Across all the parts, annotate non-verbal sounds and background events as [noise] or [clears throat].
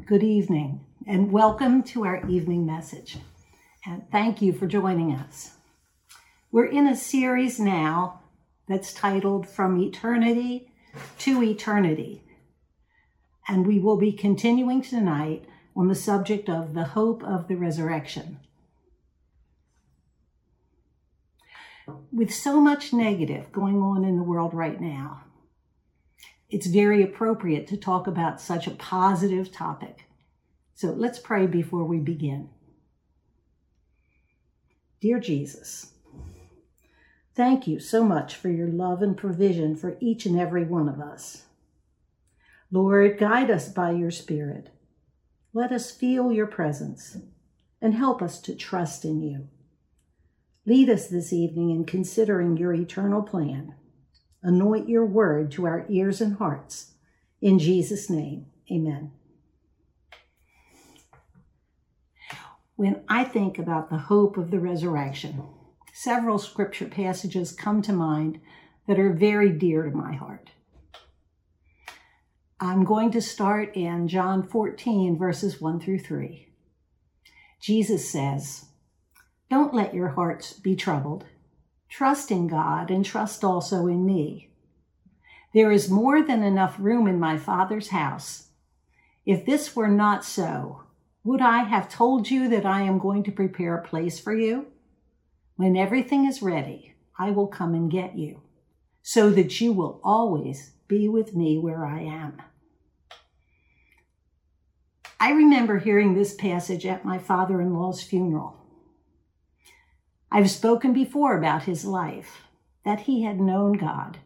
Good evening, and welcome to our evening message. And thank you for joining us. We're in a series now that's titled From Eternity to Eternity. And we will be continuing tonight on the subject of the hope of the resurrection. With so much negative going on in the world right now, it's very appropriate to talk about such a positive topic. So let's pray before we begin. Dear Jesus, thank you so much for your love and provision for each and every one of us. Lord, guide us by your Spirit. Let us feel your presence and help us to trust in you. Lead us this evening in considering your eternal plan anoint your word to our ears and hearts. In Jesus' name, amen. When I think about the hope of the resurrection, several scripture passages come to mind that are very dear to my heart. I'm going to start in John 14, verses 1 through 3. Jesus says, Don't let your hearts be troubled. Trust in God and trust also in me. There is more than enough room in my Father's house. If this were not so, would I have told you that I am going to prepare a place for you? When everything is ready, I will come and get you, so that you will always be with me where I am. I remember hearing this passage at my father in law's funeral. I've spoken before about his life, that he had known God,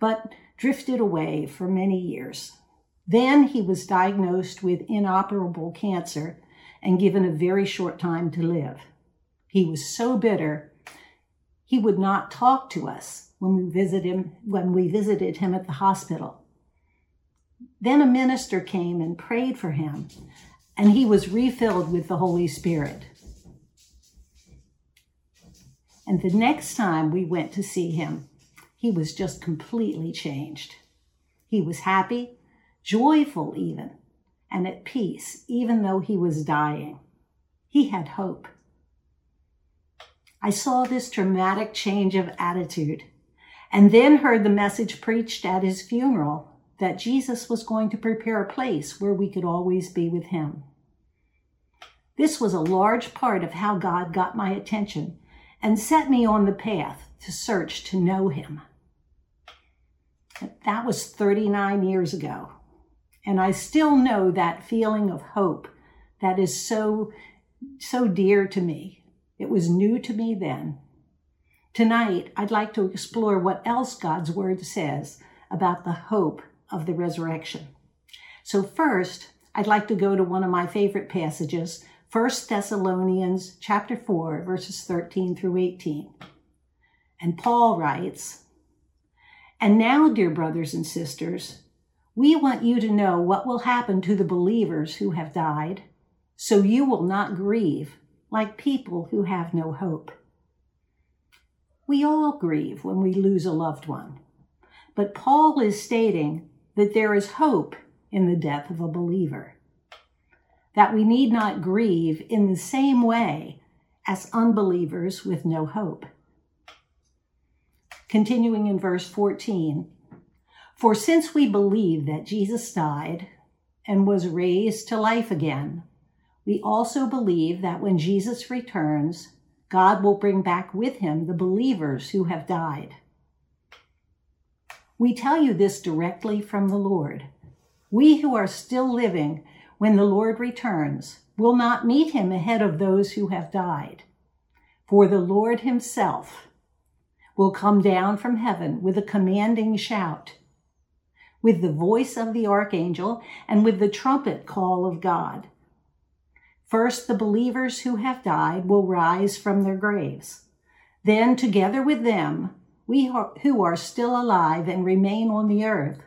but drifted away for many years. Then he was diagnosed with inoperable cancer and given a very short time to live. He was so bitter, he would not talk to us when we visited him, when we visited him at the hospital. Then a minister came and prayed for him, and he was refilled with the Holy Spirit. And the next time we went to see him, he was just completely changed. He was happy, joyful even, and at peace, even though he was dying. He had hope. I saw this dramatic change of attitude and then heard the message preached at his funeral that Jesus was going to prepare a place where we could always be with him. This was a large part of how God got my attention and set me on the path to search to know him. That was 39 years ago. And I still know that feeling of hope that is so, so dear to me. It was new to me then. Tonight, I'd like to explore what else God's Word says about the hope of the resurrection. So, first, I'd like to go to one of my favorite passages 1 Thessalonians chapter 4 verses 13 through 18. And Paul writes, "And now, dear brothers and sisters, we want you to know what will happen to the believers who have died, so you will not grieve like people who have no hope." We all grieve when we lose a loved one. But Paul is stating that there is hope in the death of a believer that we need not grieve in the same way as unbelievers with no hope. Continuing in verse 14, for since we believe that Jesus died and was raised to life again, we also believe that when Jesus returns, God will bring back with him the believers who have died. We tell you this directly from the Lord. We who are still living when the Lord returns, will not meet him ahead of those who have died. For the Lord himself will come down from heaven with a commanding shout, with the voice of the archangel, and with the trumpet call of God. First, the believers who have died will rise from their graves. Then, together with them, we who are still alive and remain on the earth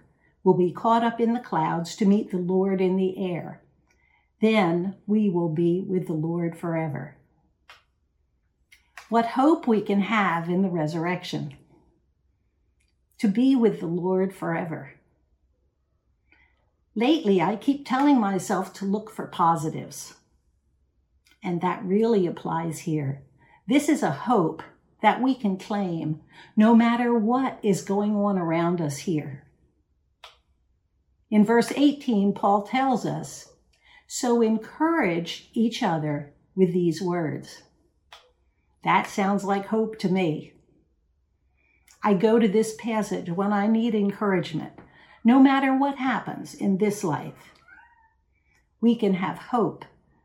will be caught up in the clouds to meet the Lord in the air. Then we will be with the Lord forever. What hope we can have in the resurrection to be with the Lord forever. Lately, I keep telling myself to look for positives. And that really applies here. This is a hope that we can claim no matter what is going on around us here. In verse 18, Paul tells us, So encourage each other with these words. That sounds like hope to me. I go to this passage when I need encouragement, no matter what happens in this life. We can have hope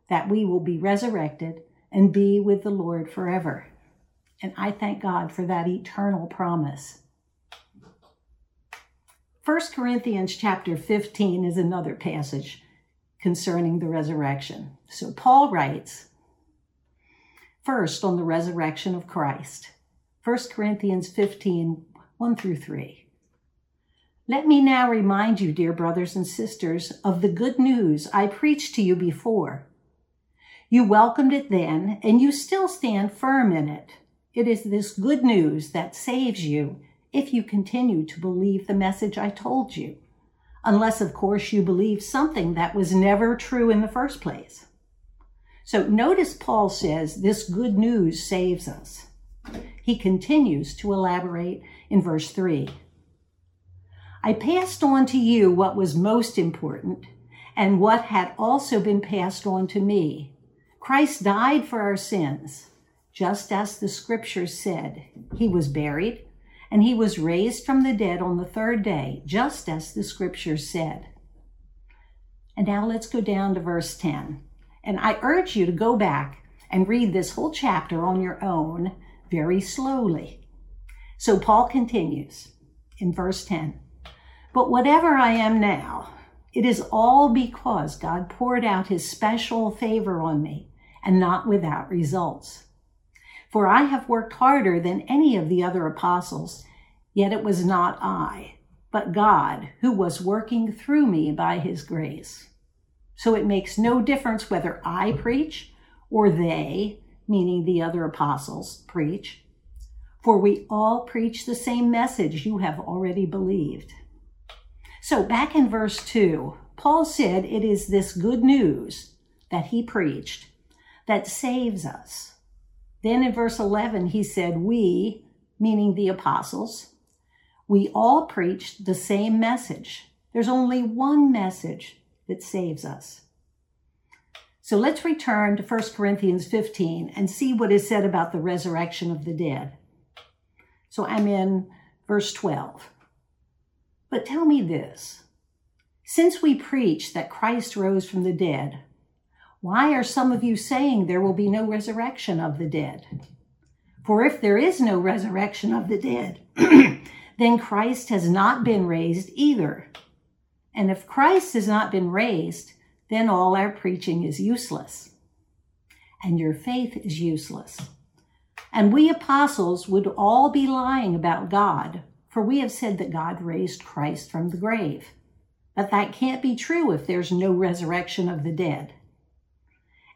that we will be resurrected and be with the Lord forever. And I thank God for that eternal promise. 1 Corinthians chapter 15 is another passage concerning the resurrection. So Paul writes, first on the resurrection of Christ. 1 Corinthians 15, 1 through 3. Let me now remind you, dear brothers and sisters, of the good news I preached to you before. You welcomed it then, and you still stand firm in it. It is this good news that saves you if you continue to believe the message I told you, unless, of course, you believe something that was never true in the first place. So notice Paul says this good news saves us. He continues to elaborate in verse 3. I passed on to you what was most important and what had also been passed on to me. Christ died for our sins, just as the scriptures said. He was buried and he was raised from the dead on the third day, just as the scriptures said. And now let's go down to verse 10. And I urge you to go back and read this whole chapter on your own very slowly. So Paul continues in verse 10 But whatever I am now, it is all because God poured out his special favor on me and not without results. For I have worked harder than any of the other apostles, yet it was not I, but God who was working through me by his grace. So it makes no difference whether I preach or they, meaning the other apostles, preach. For we all preach the same message you have already believed. So back in verse 2, Paul said it is this good news that he preached that saves us. Then in verse 11, he said, We, meaning the apostles, we all preached the same message. There's only one message that saves us. So let's return to 1 Corinthians 15 and see what is said about the resurrection of the dead. So I'm in verse 12. But tell me this since we preach that Christ rose from the dead, why are some of you saying there will be no resurrection of the dead? For if there is no resurrection of the dead, [clears throat] then Christ has not been raised either. And if Christ has not been raised, then all our preaching is useless. And your faith is useless. And we apostles would all be lying about God, for we have said that God raised Christ from the grave. But that can't be true if there's no resurrection of the dead.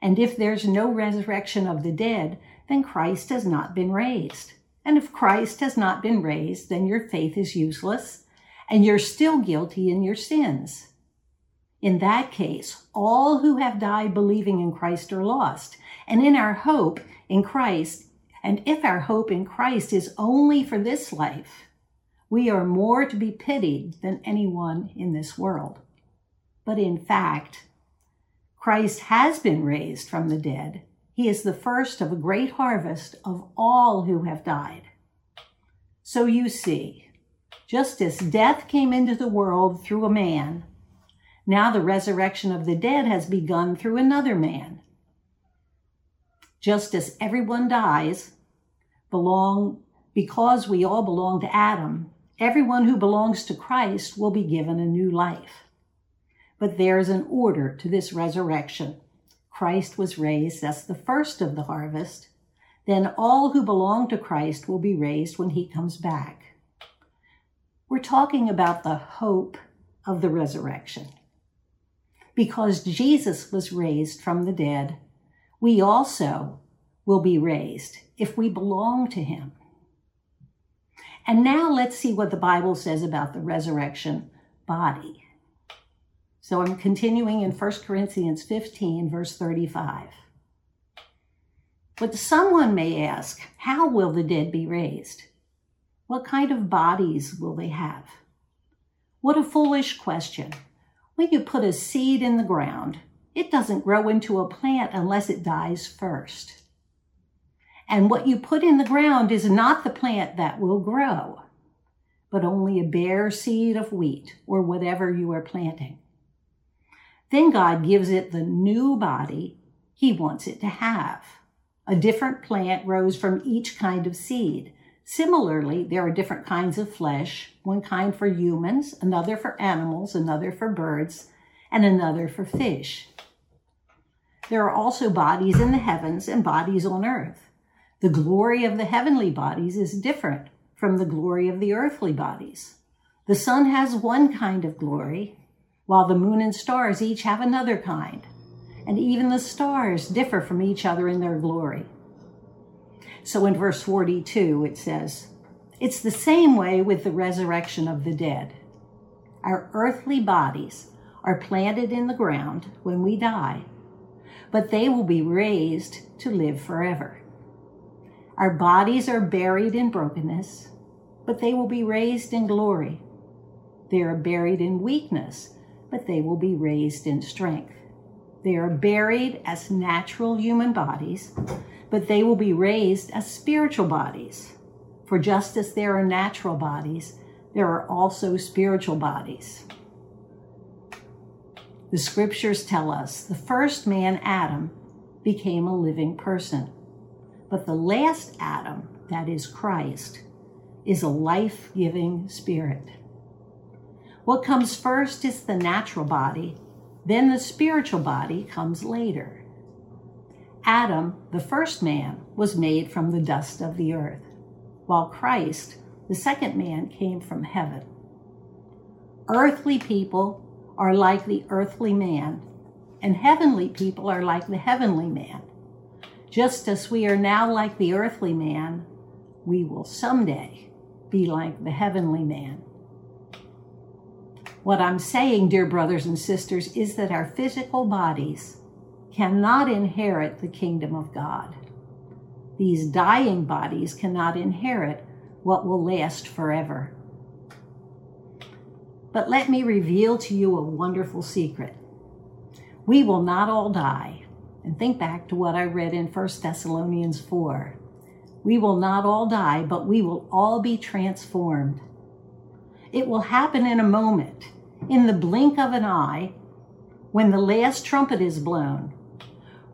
And if there's no resurrection of the dead, then Christ has not been raised. And if Christ has not been raised, then your faith is useless and you're still guilty in your sins. In that case, all who have died believing in Christ are lost. And in our hope in Christ, and if our hope in Christ is only for this life, we are more to be pitied than anyone in this world. But in fact, Christ has been raised from the dead. He is the first of a great harvest of all who have died. So you see, just as death came into the world through a man, now the resurrection of the dead has begun through another man. Just as everyone dies, belong because we all belong to Adam, everyone who belongs to Christ will be given a new life. But there is an order to this resurrection. Christ was raised as the first of the harvest. Then all who belong to Christ will be raised when he comes back. We're talking about the hope of the resurrection. Because Jesus was raised from the dead, we also will be raised if we belong to him. And now let's see what the Bible says about the resurrection body. So I'm continuing in 1 Corinthians 15, verse 35. But someone may ask, How will the dead be raised? What kind of bodies will they have? What a foolish question. When you put a seed in the ground, it doesn't grow into a plant unless it dies first. And what you put in the ground is not the plant that will grow, but only a bare seed of wheat or whatever you are planting. Then God gives it the new body he wants it to have. A different plant grows from each kind of seed. Similarly, there are different kinds of flesh, one kind for humans, another for animals, another for birds, and another for fish. There are also bodies in the heavens and bodies on earth. The glory of the heavenly bodies is different from the glory of the earthly bodies. The sun has one kind of glory, while the moon and stars each have another kind, and even the stars differ from each other in their glory. So in verse 42, it says, It's the same way with the resurrection of the dead. Our earthly bodies are planted in the ground when we die, but they will be raised to live forever. Our bodies are buried in brokenness, but they will be raised in glory. They are buried in weakness, but they will be raised in strength. They are buried as natural human bodies, but they will be raised as spiritual bodies. For just as there are natural bodies, there are also spiritual bodies. The scriptures tell us the first man, Adam, became a living person. But the last Adam, that is Christ, is a life giving spirit. What comes first is the natural body, then the spiritual body comes later. Adam, the first man, was made from the dust of the earth, while Christ, the second man, came from heaven. Earthly people are like the earthly man, and heavenly people are like the heavenly man. Just as we are now like the earthly man, we will someday be like the heavenly man. What I'm saying, dear brothers and sisters, is that our physical bodies cannot inherit the kingdom of God. These dying bodies cannot inherit what will last forever. But let me reveal to you a wonderful secret. We will not all die. And think back to what I read in 1 Thessalonians 4. We will not all die, but we will all be transformed. It will happen in a moment in the blink of an eye when the last trumpet is blown.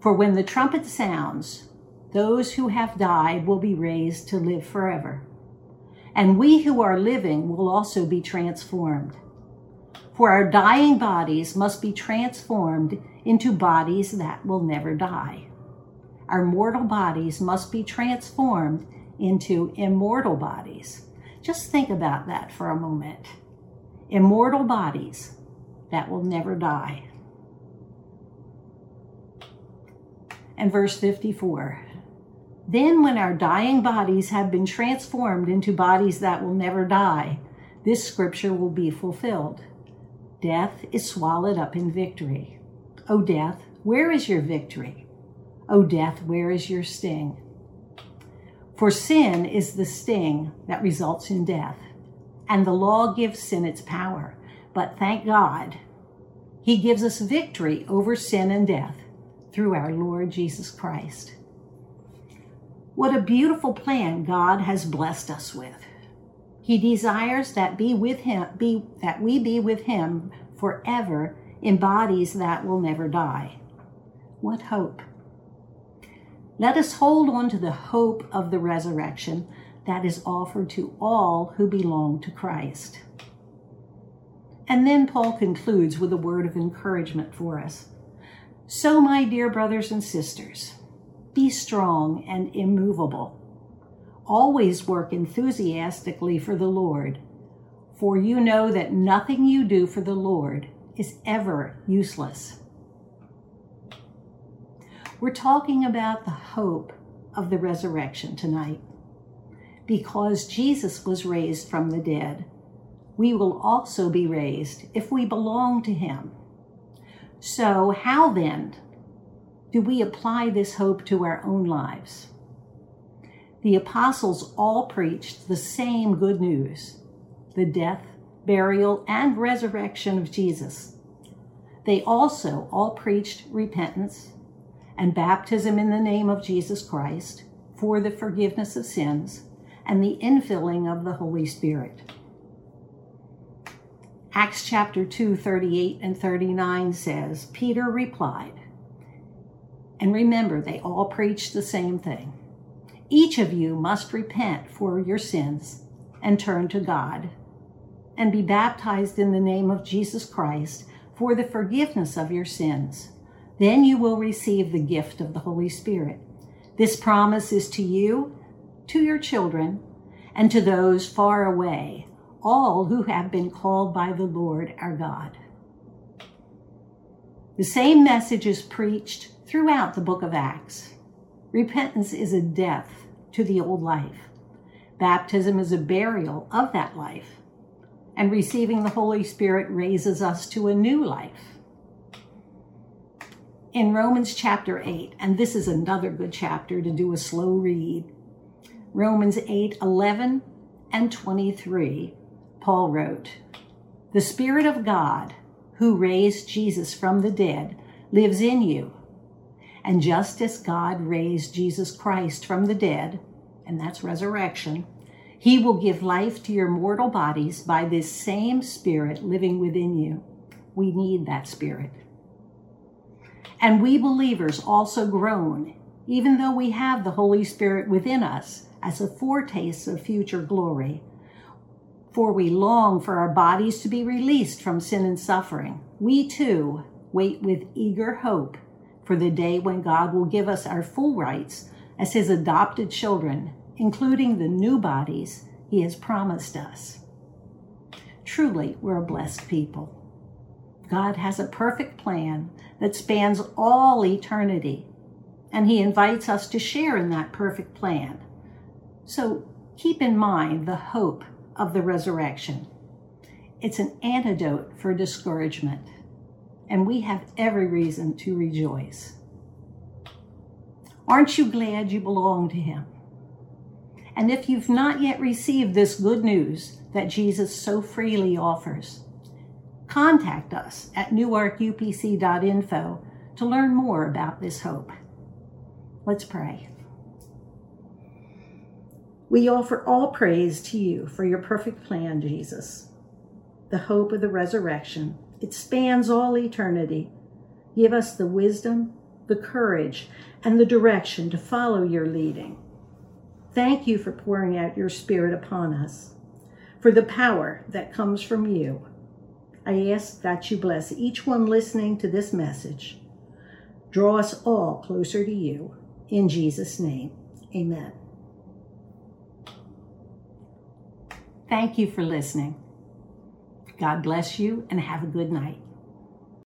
For when the trumpet sounds, those who have died will be raised to live forever. And we who are living will also be transformed. For our dying bodies must be transformed into bodies that will never die. Our mortal bodies must be transformed into immortal bodies. Just think about that for a moment immortal bodies that will never die. And verse 54 Then, when our dying bodies have been transformed into bodies that will never die, this scripture will be fulfilled. Death is swallowed up in victory. O death, where is your victory? O death, where is your sting? For sin is the sting that results in death and the law gives sin its power. But thank God, He gives us victory over sin and death through our Lord Jesus Christ. What a beautiful plan God has blessed us with. He desires that be with him be that we be with him forever in bodies that will never die. What hope. Let us hold on to the hope of the resurrection that is offered to all who belong to Christ. And then Paul concludes with a word of encouragement for us. So, my dear brothers and sisters, be strong and immovable. Always work enthusiastically for the Lord, for you know that nothing you do for the Lord is ever useless. We're talking about the hope of the resurrection tonight because Jesus was raised from the dead, we will also be raised if we belong to him. So, how then do we apply this hope to our own lives? The apostles all preached the same good news the death, burial, and resurrection of Jesus. They also all preached repentance and baptism in the name of Jesus Christ for the forgiveness of sins and the infilling of the Holy Spirit. Acts chapter 2, 38 and 39 says, Peter replied, and remember, they all preached the same thing. Each of you must repent for your sins and turn to God and be baptized in the name of Jesus Christ for the forgiveness of your sins. Then you will receive the gift of the Holy Spirit. This promise is to you, to your children, and to those far away, all who have been called by the Lord our God. The same message is preached throughout the book of Acts. Repentance is a death to the old life. Baptism is a burial of that life. And receiving the Holy Spirit raises us to a new life. In Romans chapter 8, and this is another good chapter to do a slow read, Romans 8 11 and 23, Paul wrote, The Spirit of God, who raised Jesus from the dead, lives in you. And just as God raised Jesus Christ from the dead, and that's resurrection, he will give life to your mortal bodies by this same Spirit living within you. We need that Spirit. And we believers also groan, even though we have the Holy Spirit within us as a foretaste of future glory. For we long for our bodies to be released from sin and suffering. We too wait with eager hope for the day when God will give us our full rights as His adopted children, including the new bodies He has promised us. Truly, we're a blessed people. God has a perfect plan that spans all eternity, and He invites us to share in that perfect plan. So keep in mind the hope of the resurrection. It's an antidote for discouragement and we have every reason to rejoice. Aren't you glad you belong to Him? And if you've not yet received this good news that Jesus so freely offers, contact us at newarkupc.info to learn more about this hope. Let's pray. We offer all praise to you for your perfect plan, Jesus, the hope of the resurrection it spans all eternity. Give us the wisdom, the courage, and the direction to follow your leading. Thank you for pouring out your Spirit upon us, for the power that comes from you. I ask that you bless each one listening to this message. Draw us all closer to you. In Jesus' name, amen. Thank you for listening. God bless you and have a good night.